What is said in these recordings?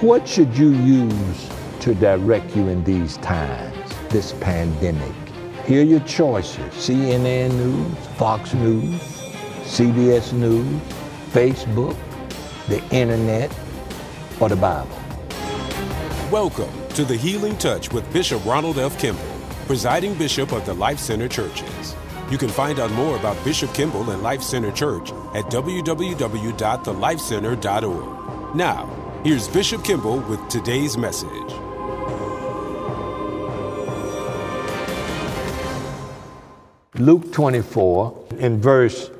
What should you use to direct you in these times, this pandemic? Here are your choices CNN News, Fox News, CBS News, Facebook, the internet, or the Bible. Welcome to the Healing Touch with Bishop Ronald F. Kimble, presiding bishop of the Life Center Churches. You can find out more about Bishop Kimble and Life Center Church at www.thelifecenter.org. Now, here's Bishop Kimble with today's message. Luke 24, in verse,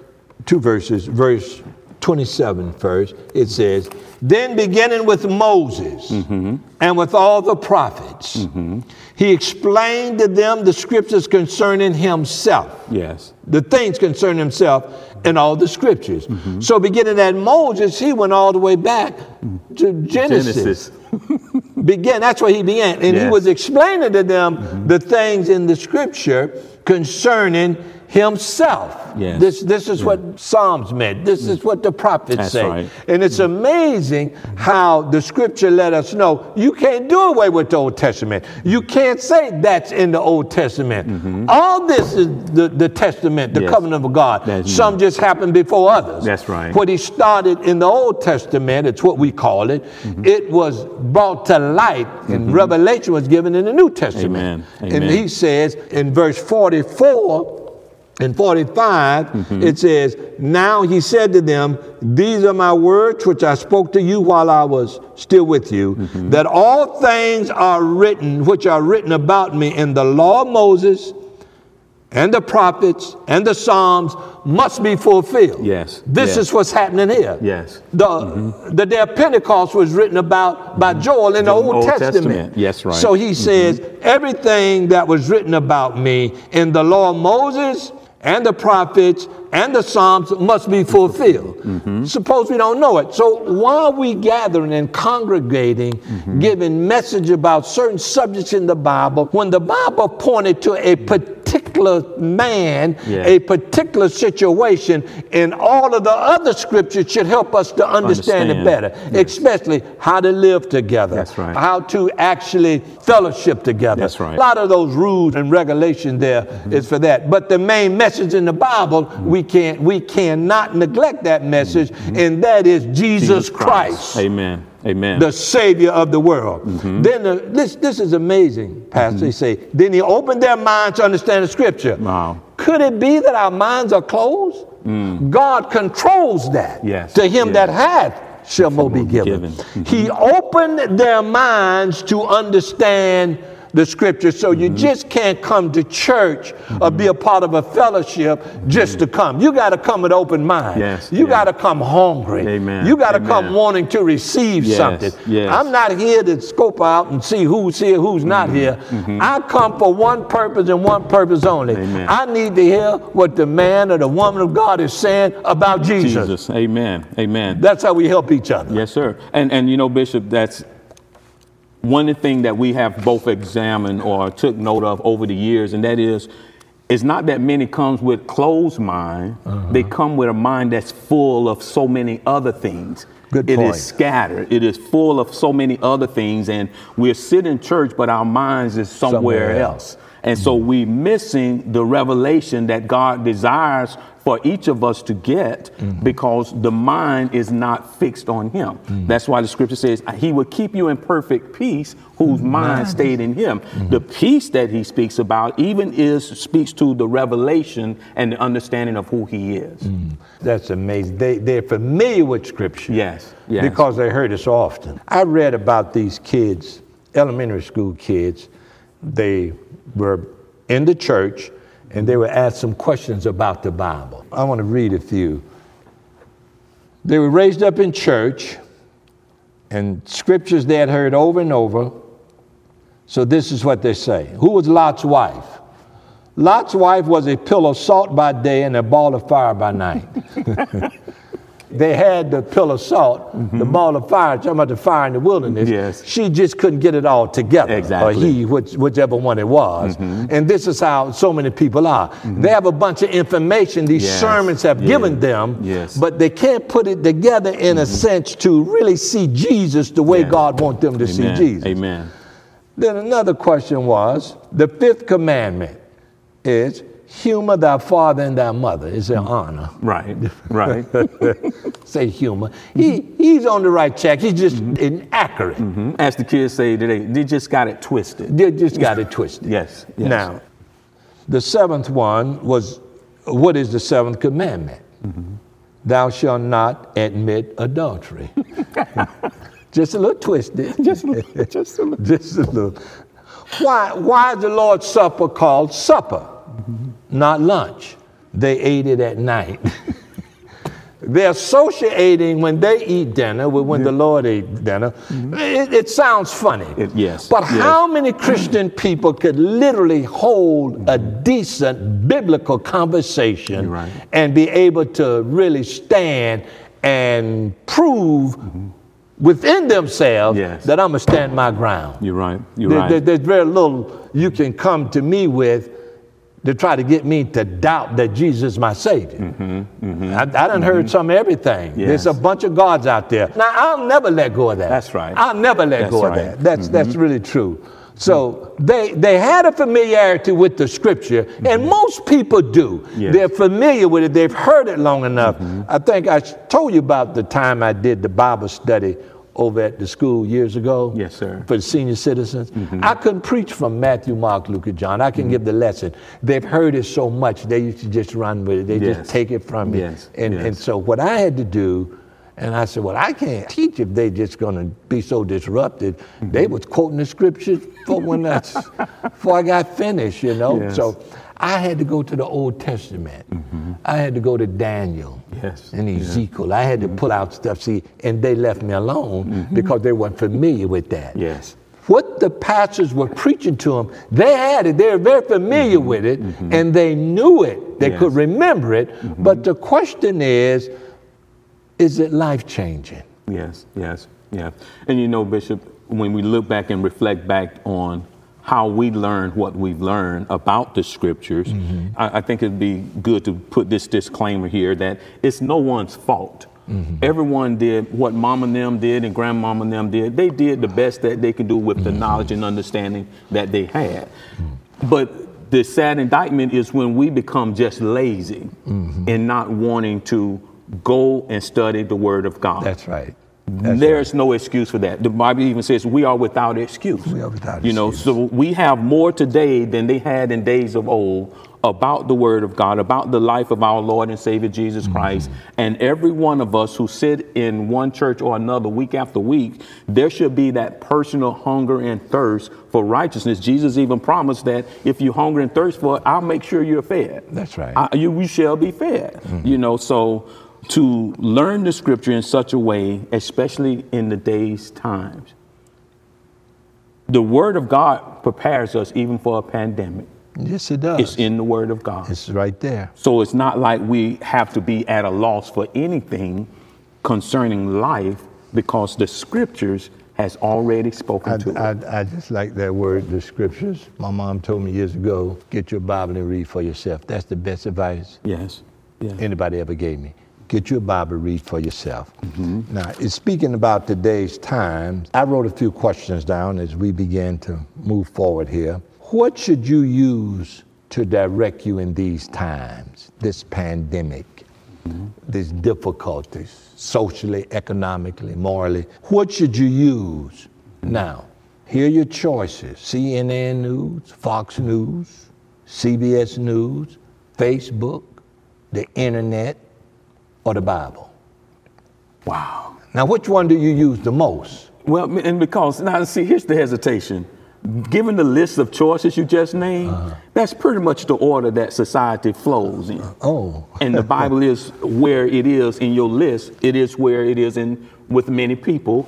two verses, verse 27 first, it says, Then beginning with Moses mm-hmm. and with all the prophets, mm-hmm. He explained to them the scriptures concerning himself. Yes. The things concerning himself in all the scriptures. Mm-hmm. So beginning at Moses, he went all the way back to Genesis. Genesis. Begin, that's where he began. And yes. he was explaining to them mm-hmm. the things in the scripture concerning himself. Yes. This, this is yeah. what Psalms meant. This is what the prophets That's say. Right. And it's amazing how the scripture let us know you can't do away with the Old Testament. You can't say that's in the Old Testament. Mm-hmm. All this is the, the Testament, the yes. covenant of God. That's Some just happened before others. That's right. What he started in the Old Testament, it's what we call it, mm-hmm. it was brought to light and mm-hmm. revelation was given in the New Testament. Amen. Amen. And he says in verse 44, and 45, mm-hmm. it says, Now he said to them, These are my words which I spoke to you while I was still with you, mm-hmm. that all things are written, which are written about me in the law of Moses and the prophets and the Psalms must be fulfilled. Yes. This yes. is what's happening here. Yes. The, mm-hmm. the day of Pentecost was written about by mm-hmm. Joel in the, the Old, Old Testament. Testament. Yes, right. So he mm-hmm. says, everything that was written about me in the law of Moses and the prophets and the Psalms must be fulfilled. Mm-hmm. Suppose we don't know it. So why are we gathering and congregating, mm-hmm. giving message about certain subjects in the Bible when the Bible pointed to a particular man, yeah. a particular situation, and all of the other scriptures should help us to understand, understand. it better, yes. especially how to live together, That's right. how to actually fellowship together. That's right. A lot of those rules and regulations there mm-hmm. is for that. But the main message in the Bible, mm-hmm. we can't we cannot neglect that message, mm-hmm. and that is Jesus, Jesus Christ. Christ. Amen. Amen. The Savior of the world. Mm-hmm. Then the, this this is amazing, Pastor. Mm-hmm. They say, then he opened their minds to understand the scripture. Wow. Could it be that our minds are closed? Mm. God controls that. Yes. To him yes. that hath shall more be given. given. Mm-hmm. He opened their minds to understand the scripture. So you mm-hmm. just can't come to church mm-hmm. or be a part of a fellowship just to come. You got to come with open mind. Yes, you got to come hungry. Amen. You got to come wanting to receive yes, something. Yes. I'm not here to scope out and see who's here, who's mm-hmm. not here. Mm-hmm. I come for one purpose and one purpose only. Amen. I need to hear what the man or the woman of God is saying about Jesus. Jesus. Amen. Amen. That's how we help each other. Yes, sir. And and you know, Bishop, that's one thing that we have both examined or took note of over the years, and that is, it's not that many comes with closed mind. Uh-huh. They come with a mind that's full of so many other things. Good it point. is scattered. It is full of so many other things, and we're sitting in church, but our minds is somewhere, somewhere else. else. And so we're missing the revelation that God desires for each of us to get mm-hmm. because the mind is not fixed on him. Mm-hmm. That's why the scripture says he will keep you in perfect peace whose mm-hmm. mind stayed in him. Mm-hmm. The peace that he speaks about even is speaks to the revelation and the understanding of who he is. Mm-hmm. That's amazing. They, they're familiar with scripture. Yes, yes. Because they heard it so often. I read about these kids, elementary school kids. They were in the church and they were asked some questions about the Bible. I want to read a few. They were raised up in church and scriptures they had heard over and over. So this is what they say Who was Lot's wife? Lot's wife was a pillar of salt by day and a ball of fire by night. they had the pill of salt, the mm-hmm. ball of fire, talking about the fire in the wilderness. Mm-hmm. Yes. She just couldn't get it all together. Exactly. Or he, which, whichever one it was. Mm-hmm. And this is how so many people are. Mm-hmm. They have a bunch of information these Yes. sermons have given them, Yes. but they can't put it together in a sense to really see Jesus the way. God wants them to see Jesus. Amen. Then another question was the fifth commandment is humor thy father and thy mother. It's an mm. honor. Right. Right. Say humor. He he's on the right track. He's just mm-hmm. inaccurate. Mhm. As the kids say today, they just got it twisted. They just got it twisted. Yes. yes. Now, the seventh one was what is the seventh commandment? Mm-hmm. Thou shalt not admit adultery. just a little twisted. Just a little- just a little. Just a little. Why, why is the Lord's Supper called supper, mm-hmm. Not lunch? They ate it at night. They're associating when they eat dinner with when the Lord ate dinner. Mm-hmm. It, it sounds funny. It- yes, But yes. how many Christian people could literally hold a mm-hmm. decent biblical conversation right. and be able to really stand and prove mm-hmm. within themselves Yes. that I'm going to stand my ground? You're right. You're There- right. there- there's very little you can come to me with to try to get me to doubt that Jesus is my Savior. I, I done heard some of everything. There's a Mm-hmm. Bunch of gods out there. Now, I'll never let go of that. That's right. I'll never let That's go right. Mm-hmm. of that. That's, that's really true. So they, they had a familiarity with the scripture, and most people do. Mm-hmm. Yes. They're familiar with it, they've heard it long enough. Mm-hmm. I think I told you about the time I did the Bible study over at the school years ago Yes, sir. for the senior citizens. Mm-hmm. I couldn't preach from Matthew, Mark, Luke, and John. I can give the lesson. They've heard it so much, they used to just run with it. They Yes. just take it from me. Yes, And, and so what I had to do, and I said, well, I can't teach if they're just going to be so disrupted. Mm-hmm. They was quoting the scriptures for when that's, before I got finished, you know. Yes. So I had to go to the Old Testament. I had to go to Daniel Mm-hmm. Yes, and yeah. Ezekiel. I had to pull out stuff, see, and they left me alone because they weren't familiar with that. Mm-hmm. Yes. What the pastors were preaching to them, they had it. They were very familiar with it, and they knew it. They Mm-hmm. Yes. could remember it. But the question is, is it life changing? Yes, yes, yeah. And you know, Bishop, when we look back and reflect back on how we learn what we've learned about the scriptures, mm-hmm. I, I think it'd be good to put this disclaimer here that it's no one's fault. Mm-hmm. Everyone did what mama and them did and grandmama and them did. They did the best that they could do with the mm-hmm. knowledge and understanding that they had. But the sad indictment is when we become just lazy and not wanting to go and study the word of God. That's right. That's There's no excuse for that. The Bible even says we are without excuse. We are without excuse. You know, so we have more today than they had in days of old about the Word of God, about the life of our Lord and Savior Jesus Mm-hmm. Christ. And every one of us who sit in one church or another week after week, there should be that personal hunger and thirst for righteousness. Jesus even promised that if you hunger and thirst for it, I'll make sure you're fed. That's right. I- you, you shall be fed. You know, so to learn the scripture in such a way, especially in the days times, the word of God prepares us even for a pandemic. Yes, it does. It's in the word of God. It's right there. So it's not like we have to be at a loss for anything concerning life because the scriptures has already spoken I, to us. I, I just like that word, the scriptures. My mom told me years ago, get your Bible and read for yourself. That's the best advice Yes. Yes. anybody ever gave me. Get your Bible, read for yourself. Mm-hmm. Now, in speaking about today's times, I wrote a few questions down as we began to move forward here. What should you use to direct you in these times, this pandemic, mm-hmm. these difficulties, socially, economically, morally? What should you use? Now, here are your choices CNN News, Fox News, CBS News, Facebook, the internet, or the Bible? Wow. Now, which one do you use the most? Well, and because now see, here's the hesitation. Given the list of choices you just named, Uh-huh. that's pretty much the order that society flows in. Oh, And the Bible is where it is in your list. It is where it is in with many people.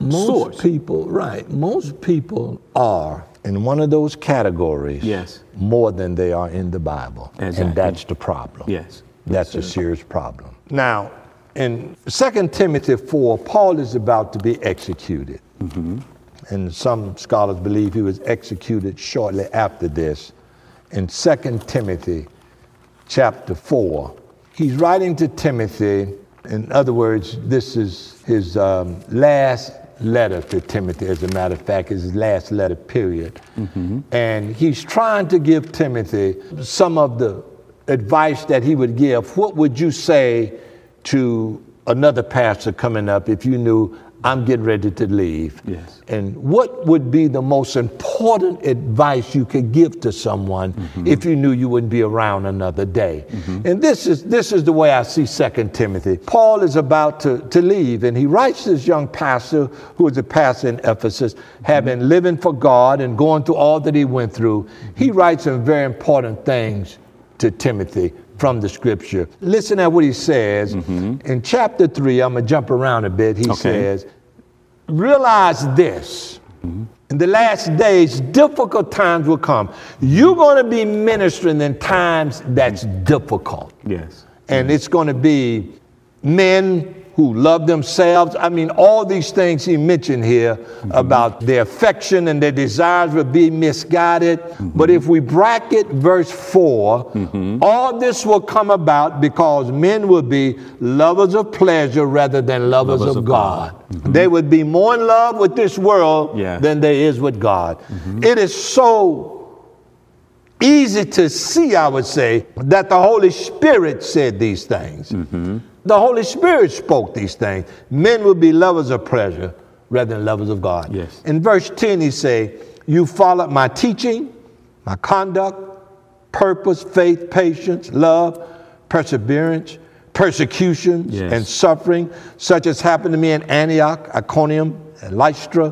most source. people, right? Most people are in one of those categories Yes. more than they are in the Bible. Exactly. And that's the problem. Yes. That's a serious problem. Now, in 2 Timothy 4, Paul is about to be executed. Mm-hmm. And some scholars believe he was executed shortly after this. In 2 Timothy chapter 4, he's writing to Timothy. In other words, this is his um, last letter to Timothy, as a matter of fact, is his last letter, period. Mm-hmm. And he's trying to give Timothy some of the advice that he would give. What would you say to another pastor coming up if you knew I'm getting ready to leave. Yes. And what would be the most important advice you could give to someone mm-hmm. if you knew you wouldn't be around another day? Mm-hmm. And this is this is the way I see Second Timothy. Paul is about to, to leave, and he writes this young pastor who is a pastor in Ephesus, having mm-hmm. living for God and going through all that he went through. He writes some very important things to Timothy from the scripture. Listen at what he says. Mm-hmm. In chapter 3, I'm going to jump around a bit. He okay. says, Realize this. Mm-hmm. In the last days, difficult times will come. You're going to be ministering in times that's difficult. Yes. And it's going to be men who love themselves. I mean, all these things he mentioned here mm-hmm. about their affection and their desires will be misguided. Mm-hmm. But if we bracket verse 4, mm-hmm. all this will come about because men will be lovers of pleasure rather than lovers, lovers of, of, God. God. Mm-hmm. They would be more in love with this world yes. than they is with God. Mm-hmm. It is so easy to see, I would say, that the Holy Spirit said these things. The Holy Spirit spoke these things. Men will be lovers of pleasure rather than lovers of God. Yes. In verse 10, he say, You followed my teaching, my conduct, purpose, faith, patience, love, perseverance, persecutions, yes. and suffering, such as happened to me in Antioch, Iconium, and Lystra,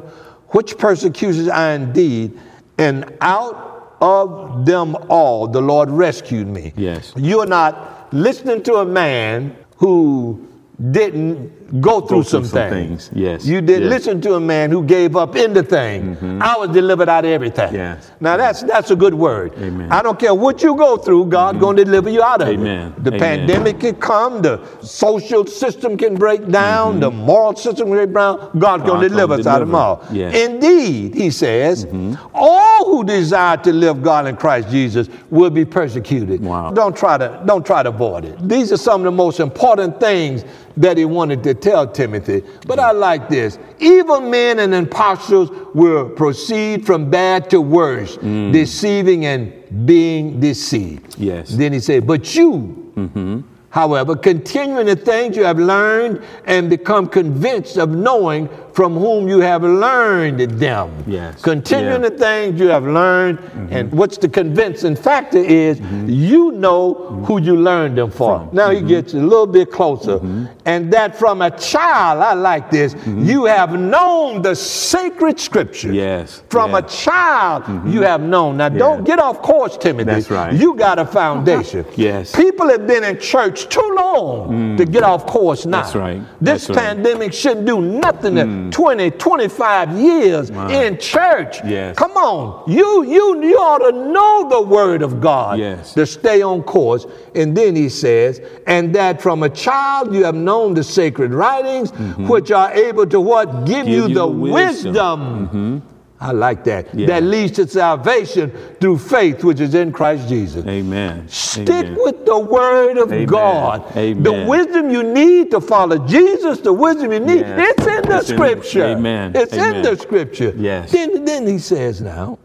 which persecutions I indeed, and out of them all the Lord rescued me. Yes. You're not listening to a man who didn't go through, go some, some things. things. Yes. You did yes. listen to a man who gave up in the thing. Mm-hmm. I was delivered out of everything. Yes. Now that's that's a good word. Amen. I don't care what you go through, God mm-hmm. gonna deliver you out of Amen. it. The Amen. pandemic can come, the social system can break down, mm-hmm. the moral system can break down. God's gonna deliver us out of them all. Yes. Indeed, he says, mm-hmm. all who desire to live God in Christ Jesus will be persecuted. Wow. Don't try to don't try to avoid it. These are some of the most important things that he wanted to tell Timothy. But I like this. Evil men and impostors will proceed from bad to worse, mm. deceiving and being deceived. Yes. Then he said, But you, mm-hmm. However, continuing the things you have learned and become convinced of knowing from whom you have learned them. Yes. Continuing yeah. the things you have learned, mm-hmm. and what's the convincing factor is mm-hmm. you know mm-hmm. who you learned them from. from. Now he mm-hmm. gets a little bit closer. Mm-hmm. And that from a child, I like this, mm-hmm. you have known the sacred scripture. Yes. From a child, you have known. Now don't get off course, Timothy. That's right. You got a foundation. yes. People have been in church too long mm. to get off course now. That's right. This That's pandemic right. shouldn't do nothing mm. 20, 25 years wow. in church. Yes. Come on. You, you, you ought to know the word of God yes. to stay on course. And then he says, and that from a child you have known the sacred writings, mm-hmm. which are able to what? Give, Give you, you, the wisdom. wisdom. Mm-hmm I like that. Yeah. That leads to salvation through faith, which is in Christ Jesus. Amen. Stick Amen. with the word of Amen. God. Amen. The wisdom you need to follow Jesus, the wisdom you need, yes. it's in the it's scripture. In, amen. It's Amen. in the scripture. Yes. Then, then he says now,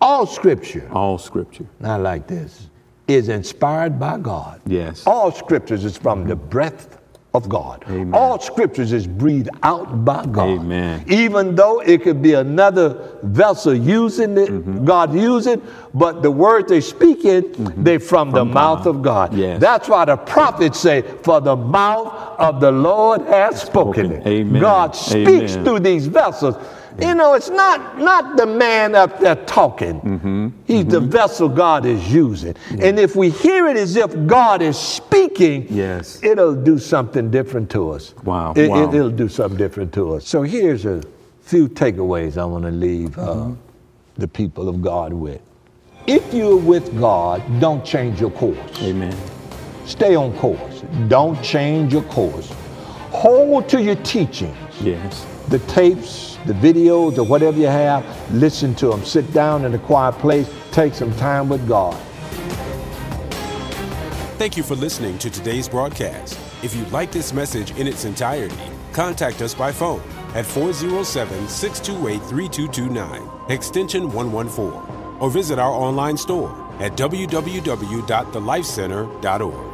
all scripture. All scripture. I like this. Is inspired by God. Yes. All scriptures is from the breath of God. Amen. All scriptures is breathed out by God. Amen. Even though it could be another vessel using it, mm-hmm. God using, but the words they speak it, mm-hmm. they from, from the God. mouth of God. Yes. That's why the prophets say, For the mouth of the Lord has spoken, spoken. it. Amen. God speaks Amen. through these vessels. You know, it's not not the man up there talking. Mm-hmm. He's mm-hmm. the vessel God is using. Yeah. And if we hear it as if God is speaking, yes, it'll do something different to us. Wow. It, wow. will do something different to us. So here's a few takeaways I want to leave uh, mm-hmm. the people of God with. If you're with God, don't change your course. Amen. Stay on course. Don't change your course. hold to your teachings. Yes. The tapes, the videos, or whatever you have, listen to them. Sit down in a quiet place, take some time with God. Thank you for listening to today's broadcast. If you like this message in its entirety, contact us by phone at 407 628 3229, extension 114, or visit our online store at www.thelifecenter.org.